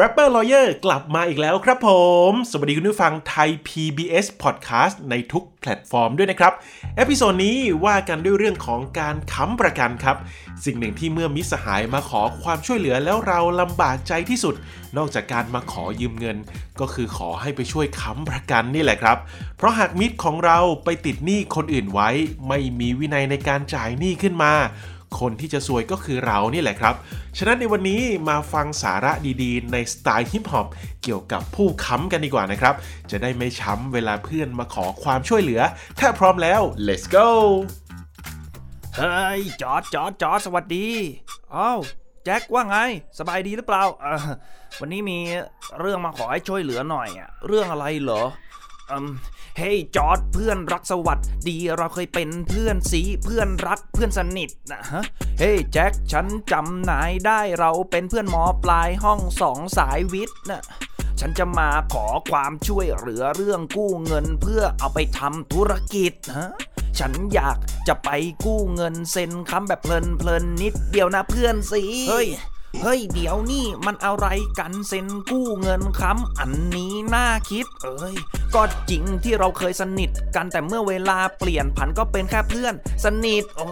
Rapper Lawyer กลับมาอีกแล้วครับผม สวัสดีคุณผู้ฟังไทย PBS Podcast ในทุกแพลตฟอร์มด้วยนะครับ episode นี้ว่ากันด้วยเรื่องของการค้ำประกันครับ สิ่งหนึ่งที่เมื่อมิตรสหายมาขอความช่วยเหลือแล้วเราลำบากใจที่สุด นอกจากการมาขอยืมเงิน ก็คือขอให้ไปช่วยค้ำประกันนี่แหละครับ เพราะหากมิตรของเราไปติดหนี้คนอื่นไว้ ไม่มีวินัยในการจ่ายหนี้ขึ้นมา คนที่จะซวยก็คือเรานี่แหละครับ ฉะนั้นในวันนี้มาฟังสาระดีๆ ในสไตล์ฮิปฮอปเกี่ยวกับผู้ค้ำกันดีกว่านะครับ จะได้ไม่ช้ำเวลาเพื่อนมาขอความช่วยเหลือ ถ้าพร้อมแล้ว let's go เฮ้ยจอดจอดจอดสวัสดีอ้าวแจ็คว่าไง สบายดีหรือเปล่า วันนี้มีเรื่องมาขอให้ช่วยเหลือหน่อยอะเรื่องอะไรเหรอ เฮ้ยจอร์ดเพื่อนรักสวัสดีเราเคยเป็นเพื่อนสีเพื่อนรักเพื่อนสนิทนะฮะเฮ้ยแจ็คฉันจำนายได้เราเป็นเพื่อนหมอปลายห้องสองสายวิทย์นะฉันจะมาขอความช่วยเหลือเรื่องกู้เงินเพื่อเอาไปทำธุรกิจฮะฉันอยากจะไปกู้เงินเซ็นค้ำแบบเพลินเพลินนิดเดียวนะเพื่อนสิเฮ้ย เฮ้ยเดี๋ยวนี่มันอะไรกันเซ็นกู้เงินค้ำอันนี้น่าคิด เอ้ย ก็จริงที่เราเคยสนิทกันแต่เมื่อเวลาเปลี่ยนผันก็เป็นแค่เพื่อน สนิทโอ้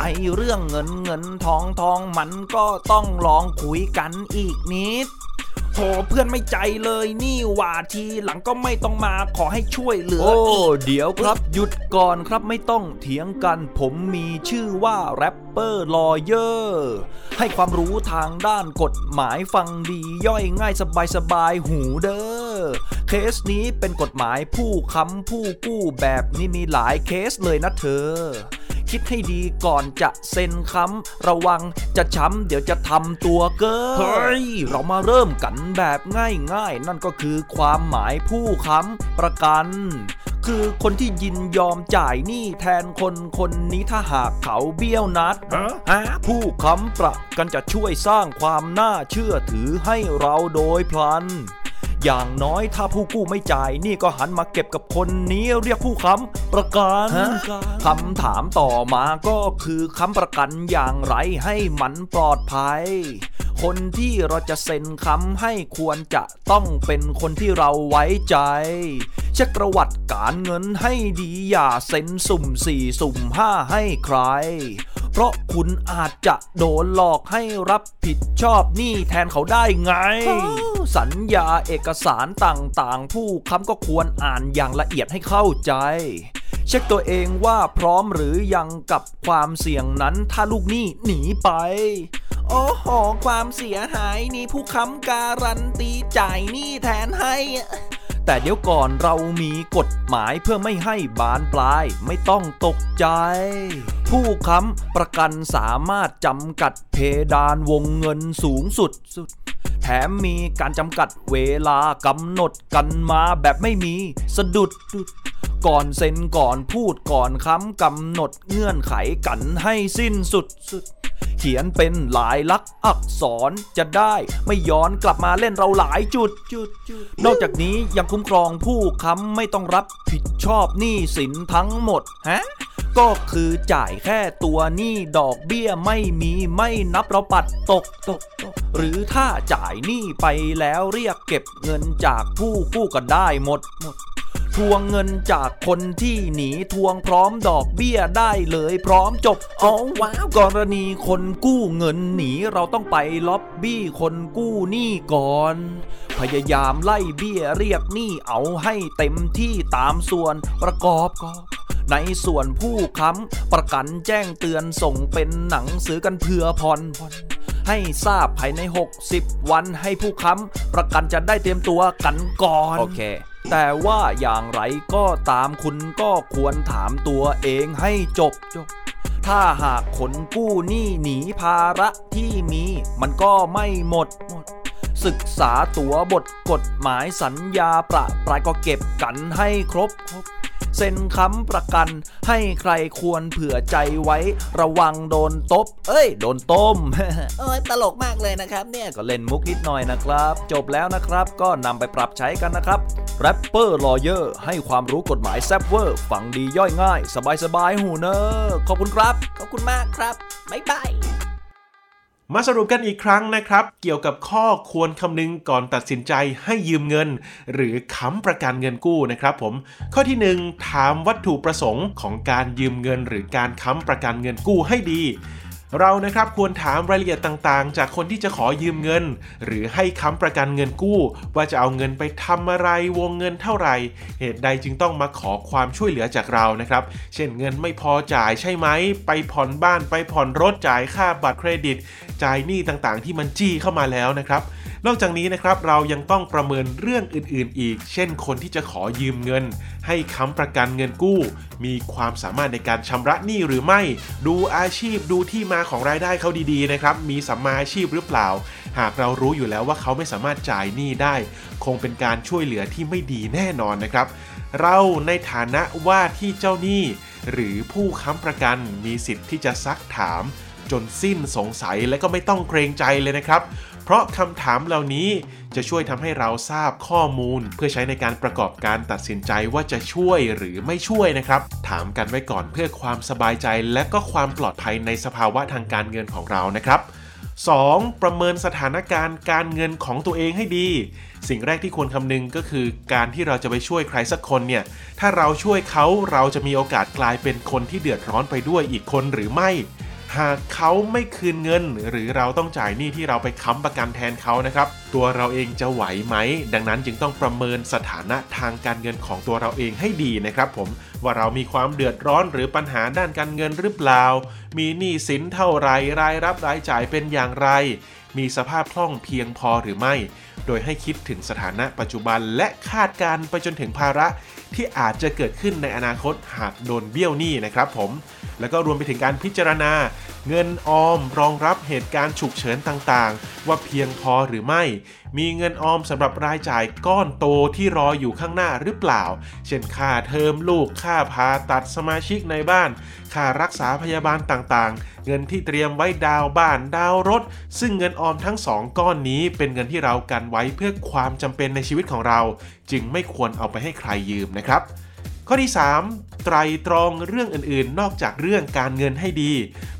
ไอเรื่องเงินเงินทองทองมันก็ต้องลองคุยกันอีกนิดโหเพื่อนไม่ใจเลยนี่หว่าทีหลังก็ไม่ต้องมาขอให้ช่วยเหลือ โอ้อีกเดี๋ยวครับหยุดก่อนครับไม่ต้องเถียงกัน ผมมีชื่อว่าแรป เปอร์ลอเยอร์ให้ความรู้ทางด้านกฎหมายฟังดีย่อยง่ายสบายสบายหูเด้อเคสนี้เป็นกฎหมายผู้ค้ำผู้กู้แบบนี้มีหลายเคสเลยนะเธอ คิดให้ดีก่อนจะเซ็นค้ำระวังจะช้ำเดี๋ยวจะทำตัวเกินเฮ้ย เรามาเริ่มกันแบบง่ายๆ นั่นก็คือความหมายผู้ค้ำประกัน คือคนที่ยินยอมจ่ายหนี้แทนคนคนนี้ถ้าหากเขาเบี้ยวนัดฮะผู้ค้ำประกันจะช่วยสร้างความน่าเชื่อถือให้เราโดยพลัน อย่างน้อยถ้าผู้กู้ไม่จ่ายหนี่ก็หันมาเก็บกับคนนี้เรียกผู้ค้ำประกันฮะคำถามต่อมาก็คือค้ำประกันอย่างไรให้มันปลอดภัย คนที่เราจะเซ็นค้ำให้ควรจะต้องเป็นคนที่เราไว้ใจ เช็คประวัติการเงินให้ดีอย่าเซ็นสุ่มสี่สุ่มห้าให้ใคร เพราะคุณอาจจะโดนหลอกให้รับผิดชอบหนี้แทนเขาได้ไง สัญญาเอกสารต่างๆ ผู้ค้ำก็ควรอ่านอย่างละเอียดให้เข้าใจ เช็คตัวเองว่าพร้อมหรือยังกับความเสี่ยงนั้นถ้าลูกหนี้หนีไปโอ้โห ความเสียหายนี่ผู้ค้ำการันตีจ่ายหนี้แทนให้ แต่เดี๋ยวก่อนเรามีกฎหมายเพื่อไม่ให้บานปลายไม่ต้องตกใจ ผู้ค้ำประกันสามารถจำกัดเพดานวงเงินสูงสุดแถมมีการจำกัดเวลากำหนดกันมาแบบไม่มีสะดุดก่อนเซ็นก่อนพูดก่อนค้ำกำหนดเงื่อนไขกันให้สิ้นสุดเขียนเป็นหลายลักษณ์อักษรจะได้ไม่ย้อนกลับมาเล่นเราหลายจุดนอกจากนี้ยังคุ้มครองผู้ค้ำไม่ต้องรับผิดชอบหนี้สินทั้งหมดฮะก็คือจ่ายแค่ตัวหนี้ดอกเบี้ยไม่มีไม่นับเราปัดตกตกตก หรือถ้าจ่ายหนี้ไปแล้วเรียกเก็บเงินจากผู้กู้ก็ได้หมดหมด ทวงเงินจากคนที่หนีทวงพร้อมดอกเบี้ยได้เลยพร้อมจบอ๋อว้าวกรณีคนกู้เงินหนีเราต้องไปล็อบบี้คนกู้หนี้ก่อน พยายามไล่เบี้ยเรียกหนี้เอาให้เต็มที่ตามส่วนประกอบกอบในส่วนผู้ค้ำประกันแจ้งเตือนส่งเป็นหนังสือกันเพื่อผ่อนให้ทราบภายใน 60 วันให้ผู้ค้ำประกันจะได้เตรียมตัวกันก่อน โอเค แต่ว่าอย่างไรก็ตามคุณก็ควรถามตัวเองให้จบจบ ถ้าหากคนกู้หนี้หนีภาระที่มี มันก็ไม่หมดหมด ศึกษาตัวบทกฎหมายสัญญาประปรายก็เก็บกันให้ครบครบ เซ็นค้ำประกัน ให้ใครควรเผื่อใจไว้ ระวังโดนตบ เอ้ย โดนต้มโอ้ยตลกมากเลยนะครับเนี่ยก็เล่นมุกนิดหน่อยนะครับ จบแล้วนะครับก็นำไปปรับใช้กันนะครับ Rapper Lawyer ให้ความรู้กฎหมายแซบเวอร์ฟังดีย่อยง่าย สบายสบายหูเนอขอบคุณครับ ขอบคุณมากครับบ๊ายบาย มาสรุปกันอีกครั้งนะครับ เกี่ยวกับข้อควรคำนึงก่อนตัดสินใจให้ยืมเงิน หรือค้ำประกันเงินกู้นะครับผม ข้อที่ 1 ถามวัตถุประสงค์ของการยืมเงิน หรือการค้ำประกันเงินกู้ให้ดี เรานะครับควรถามรายละเอียดต่างๆ จากคนที่จะขอยืมเงิน หรือให้ค้ำประกันเงินกู้ ว่าจะเอาเงินไปทำอะไรวงเงินเท่าไหร่ เหตุใดจึงต้องมาขอความช่วยเหลือจากเรานะครับ เช่นเงินไม่พอจ่ายใช่ไหมไปผ่อนบ้านไปผ่อนรถจ่ายค่าบัตรเครดิต จ่ายหนี้ต่างๆ ที่มันจี้เข้ามาแล้วนะครับ นอกจากนี้นะครับเรายังต้องประเมินเรื่องอื่นๆ อีก เช่น คนที่จะขอยืมเงิน ให้ค้ำประกันเงินกู้ มีความสามารถในการชำระหนี้หรือไม่ ดูอาชีพดูที่มาของรายได้เขาดีๆนะครับ มีสัมมาอาชีพหรือเปล่า หากเรารู้อยู่แล้วว่าเขาไม่สามารถจ่ายหนี้ได้ คงเป็นการช่วยเหลือที่ไม่ดีแน่นอนนะครับ เราในฐานะว่าที่เจ้าหนี้ หรือผู้ค้ำประกันมีสิทธิ์ที่จะซักถาม จนสิ้นสงสัยและก็ไม่ต้องเกรงใจเลยนะครับ เพราะคำถามเหล่านี้จะช่วยทำให้เราทราบข้อมูล เพื่อใช้ในการประกอบการตัดสินใจว่าจะช่วยหรือไม่ช่วยนะครับ ถามกันไว้ก่อนเพื่อความสบายใจ และก็ความปลอดภัยในสภาวะทางการเงินของเรานะครับ 2. ประเมินสถานการณ์การเงินของตัวเองให้ดี สิ่งแรกที่ควรคำนึงก็คือการที่เราจะไปช่วยใครสักคนเนี่ย ถ้าเราช่วยเขาเราจะมีโอกาสกลายเป็นคนที่เดือดร้อนไปด้วยอีกคนหรือไม่ หากเขาไม่คืนเงิน หรือเราต้องจ่ายหนี้ที่เราไปค้ำประกันแทนเขานะครับ ตัวเราเองจะไหวไหม ดังนั้นจึงต้องประเมินสถานะทางการเงินของตัวเราเองให้ดีนะครับผมว่าเรามีความเดือดร้อนหรือปัญหาด้านการเงินหรือเปล่า มีหนี้สินเท่าไรรายรับรายจ่ายเป็นอย่างไร มีสภาพคล่องเพียงพอหรือไม่ โดยให้คิดถึงสถานะปัจจุบันและคาดการณ์ไปจนถึงภาระที่อาจจะเกิดขึ้นในอนาคตหากโดนเบี้ยวหนี้นะครับผมแล้วก็รวมไปถึงการพิจารณา เงินออมรองรับเหตุการณ์ฉุกเฉินต่างๆ ว่าเพียงพอหรือไม่ มีเงินออมสำหรับรายจ่ายก้อนโตที่รออยู่ข้างหน้าหรือเปล่า เช่นค่าเทอมลูกค่าพาตัดสมาชิกในบ้าน ค่ารักษาพยาบาลต่างๆ เงินที่เตรียมไว้ดาวบ้านดาวรถ ซึ่งเงินออมทั้งสองก้อนนี้เป็นเงินที่เรากันไว้เพื่อความจำเป็นในชีวิตของเรา จึงไม่ควรเอาไปให้ใครยืมนะครับ ข้อที่ 3 ไตรตรองเรื่องอื่นๆ นอกจากเรื่องการเงินให้ดี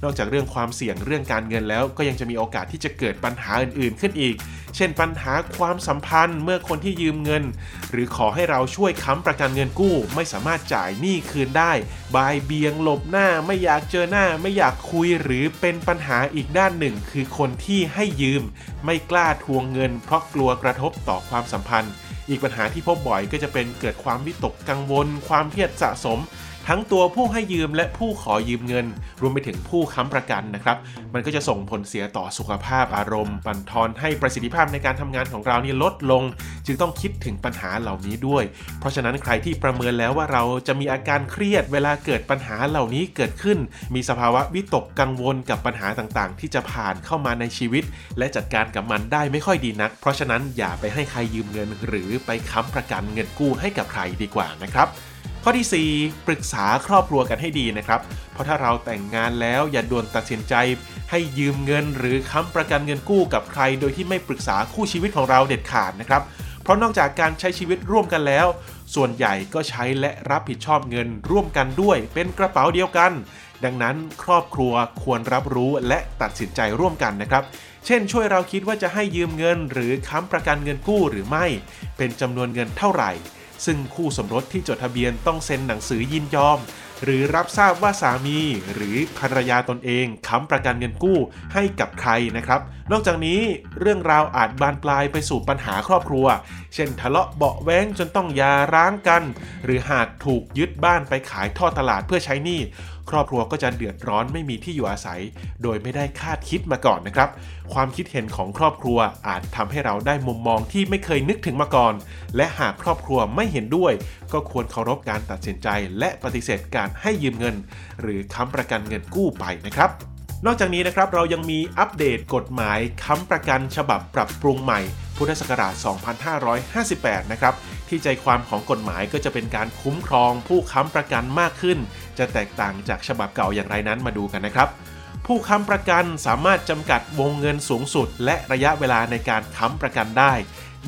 นอกจากเรื่องความเสี่ยงเรื่องการเงินแล้ว ก็ยังจะมีโอกาสที่จะเกิดปัญหาอื่นๆ ขึ้นอีก เช่นปัญหาความสัมพันธ์เมื่อคนที่ยืมเงิน หรือขอให้เราช่วยค้ำประกันเงินกู้ ไม่สามารถจ่ายหนี้คืนได้ บายเบียงหลบหน้าไม่อยากเจอหน้า ไม่อยากคุยหรือเป็นปัญหาอีกด้านหนึ่ง คือคนที่ให้ยืม ไม่กล้าทวงเงิน เพราะกลัวกระทบต่อความสัมพันธ์ อีกปัญหาที่พบบ่อยก็จะเป็นเกิดความวิตกกังวล ความเครียดสะสม ทั้งตัวผู้ให้ยืมและผู้ขอยืมเงิน รวมไปถึงผู้ค้ำประกันนะครับ มันก็จะส่งผลเสียต่อสุขภาพอารมณ์บั่นทอนให้ประสิทธิภาพในการทำงานของเรานี่ลดลง จึงต้องคิดถึงปัญหาเหล่านี้ด้วย เพราะฉะนั้นใครที่ประเมินแล้วว่าเราจะมีอาการเครียดเวลาเกิดปัญหาเหล่านี้เกิดขึ้น มีสภาวะวิตกกังวลกับปัญหาต่างๆ ที่จะผ่านเข้ามาในชีวิต และจัดการกับมันได้ไม่ค่อยดีนัก เพราะฉะนั้นอย่าไปให้ใครยืมเงิน หรือไปค้ำประกันเงินกู้ให้กับใครดีกว่านะครับ ข้อที่ 4 ปรึกษาครอบครัวกันให้ดีนะครับ เพราะถ้าเราแต่งงานแล้วอย่าด่วนตัดสินใจ ให้ยืมเงินหรือค้ำประกันเงินกู้กับใคร โดยที่ไม่ปรึกษาคู่ชีวิตของเราเด็ดขาดนะครับ เพราะนอกจากการใช้ชีวิตร่วมกันแล้ว ส่วนใหญ่ก็ใช้และรับผิดชอบเงินร่วมกันด้วย เป็นกระเป๋าเดียวกัน ดังนั้นครอบครัวควรรับรู้และตัดสินใจร่วมกันนะครับเช่นช่วยเราคิดว่าจะให้ยืมเงินหรือค้ำประกันเงินกู้หรือไม่ เป็นจำนวนเงินเท่าไหร่ ซึ่งคู่สมรสที่จดทะเบียนต้องเซ็นหนังสือยินยอม หรือรับทราบว่าสามีหรือภรรยาตนเองค้ำประกันเงินกู้ให้กับใครนะครับ นอกจากนี้เรื่องราวอาจบานปลายไปสู่ปัญหาครอบครัว เช่นทะเลาะเบาะแว้งจนต้องยาร้างกัน หรือหากถูกยึดบ้านไปขายทอดตลาดเพื่อใช้หนี้ ครอบครัวก็จะเดือดร้อนไม่มีที่อยู่อาศัย โดยไม่ได้คาดคิดมาก่อนนะครับ ความคิดเห็นของครอบครัวอาจทำให้เราได้มุมมองที่ไม่เคยนึกถึงมาก่อน และหากครอบครัวไม่เห็นด้วย ก็ควรเคารพการตัดสินใจ และปฏิเสธการให้ยืมเงิน หรือค้ำประกันเงินกู้ไปนะครับนอกจากนี้นะครับเรายังมีอัปเดตกฎหมายค้ำประกันฉบับปรับปรุงใหม่ พุทธศักราช 2558 นะครับ ที่ใจความของกฎหมายก็จะเป็นการคุ้มครองผู้ค้ำประกันมากขึ้น จะแตกต่างจากฉบับเก่าอย่างไรนั้นมาดูกันนะครับ ผู้ค้ำประกันสามารถจำกัดวงเงินสูงสุด และระยะเวลาในการค้ำประกันได้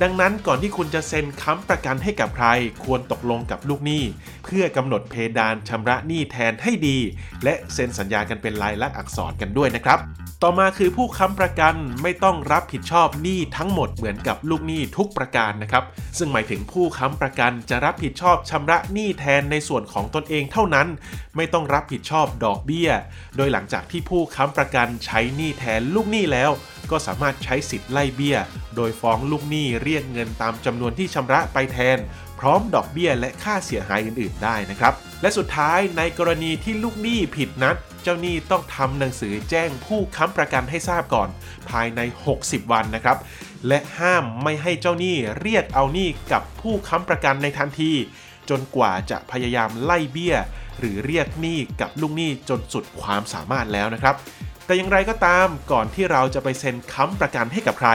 ดังนั้นก่อนที่คุณจะเซ็นค้ำประกันให้กับใคร ควรตกลงกับลูกหนี้ เพื่อกำหนดเพดานชำระหนี้แทนให้ดี และเซ็นสัญญากันเป็นลายลักษณ์อักษรกันด้วยนะครับ ต่อมาคือผู้ค้ำประกันไม่ต้องรับผิดชอบหนี้ทั้งหมดเหมือนกับลูกหนี้ทุกประการนะครับ ซึ่งหมายถึงผู้ค้ำประกันจะรับผิดชอบชำระหนี้แทนในส่วนของตนเองเท่านั้น ไม่ต้องรับผิดชอบดอกเบี้ย โดยหลังจากที่ผู้ค้ำประกันใช้หนี้แทนลูกหนี้แล้วก็สามารถใช้สิทธิ์ไล่เบี้ย โดยฟ้องลูกหนี้เรียกเงินตามจำนวนที่ชำระไปแทน พร้อมดอกเบี้ยและค่าเสียหายอื่น ๆ ได้นะครับ และสุดท้ายในกรณีที่ลูกหนี้ผิดนัด เจ้าหนี้ต้องทำหนังสือแจ้งผู้ค้ำประกันให้ทราบก่อน ภายใน 60 วันนะครับ และห้ามไม่ให้เจ้าหนี้เรียกเอาหนี้กับผู้ค้ำประกันในทันที จนกว่าจะพยายามไล่เบี้ย หรือเรียกหนี้กับลูกหนี้จนสุดความสามารถแล้วนะครับ แต่อย่างไรก็ตามก่อนที่เราจะไปเซ็นค้ำประกันให้กับใคร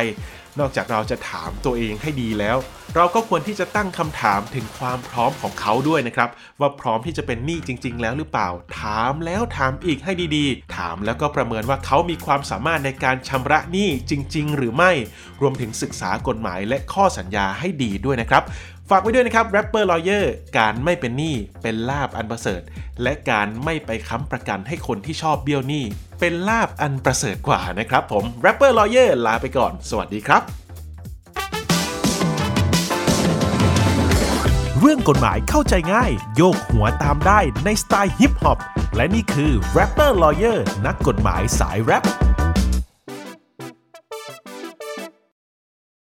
นอกจากเราจะถามตัวเองให้ดีแล้ว เราก็ควรที่จะตั้งคำถามถึงความพร้อมของเขาด้วยนะครับ ว่าพร้อมที่จะเป็นหนี้จริง ๆ แล้วหรือเปล่า ถามแล้วถามอีกให้ดีๆ ถามแล้วก็ประเมินว่าเขามีความสามารถในการชำระหนี้จริง ๆ หรือไม่ รวมถึงศึกษากฎหมายและข้อสัญญาให้ดีด้วยนะครับ ฝากไว้ด้วยนะครับ Rapper Lawyer การไม่เป็นหนี้เป็นลาบอันประเสริฐ และการไม่ไปค้ำประกันให้คนที่ชอบเบี้ยวหนี้ เป็นลาบอันประเสริฐกว่านะครับผม Rapper Lawyer ลาไปก่อน สวัสดีครับ เรื่องกฎหมายเข้าใจง่าย โยกหัวตามได้ในสไตล์ฮิปฮอปและนี่คือ Rapper Lawyer นักกฎหมายสายแรป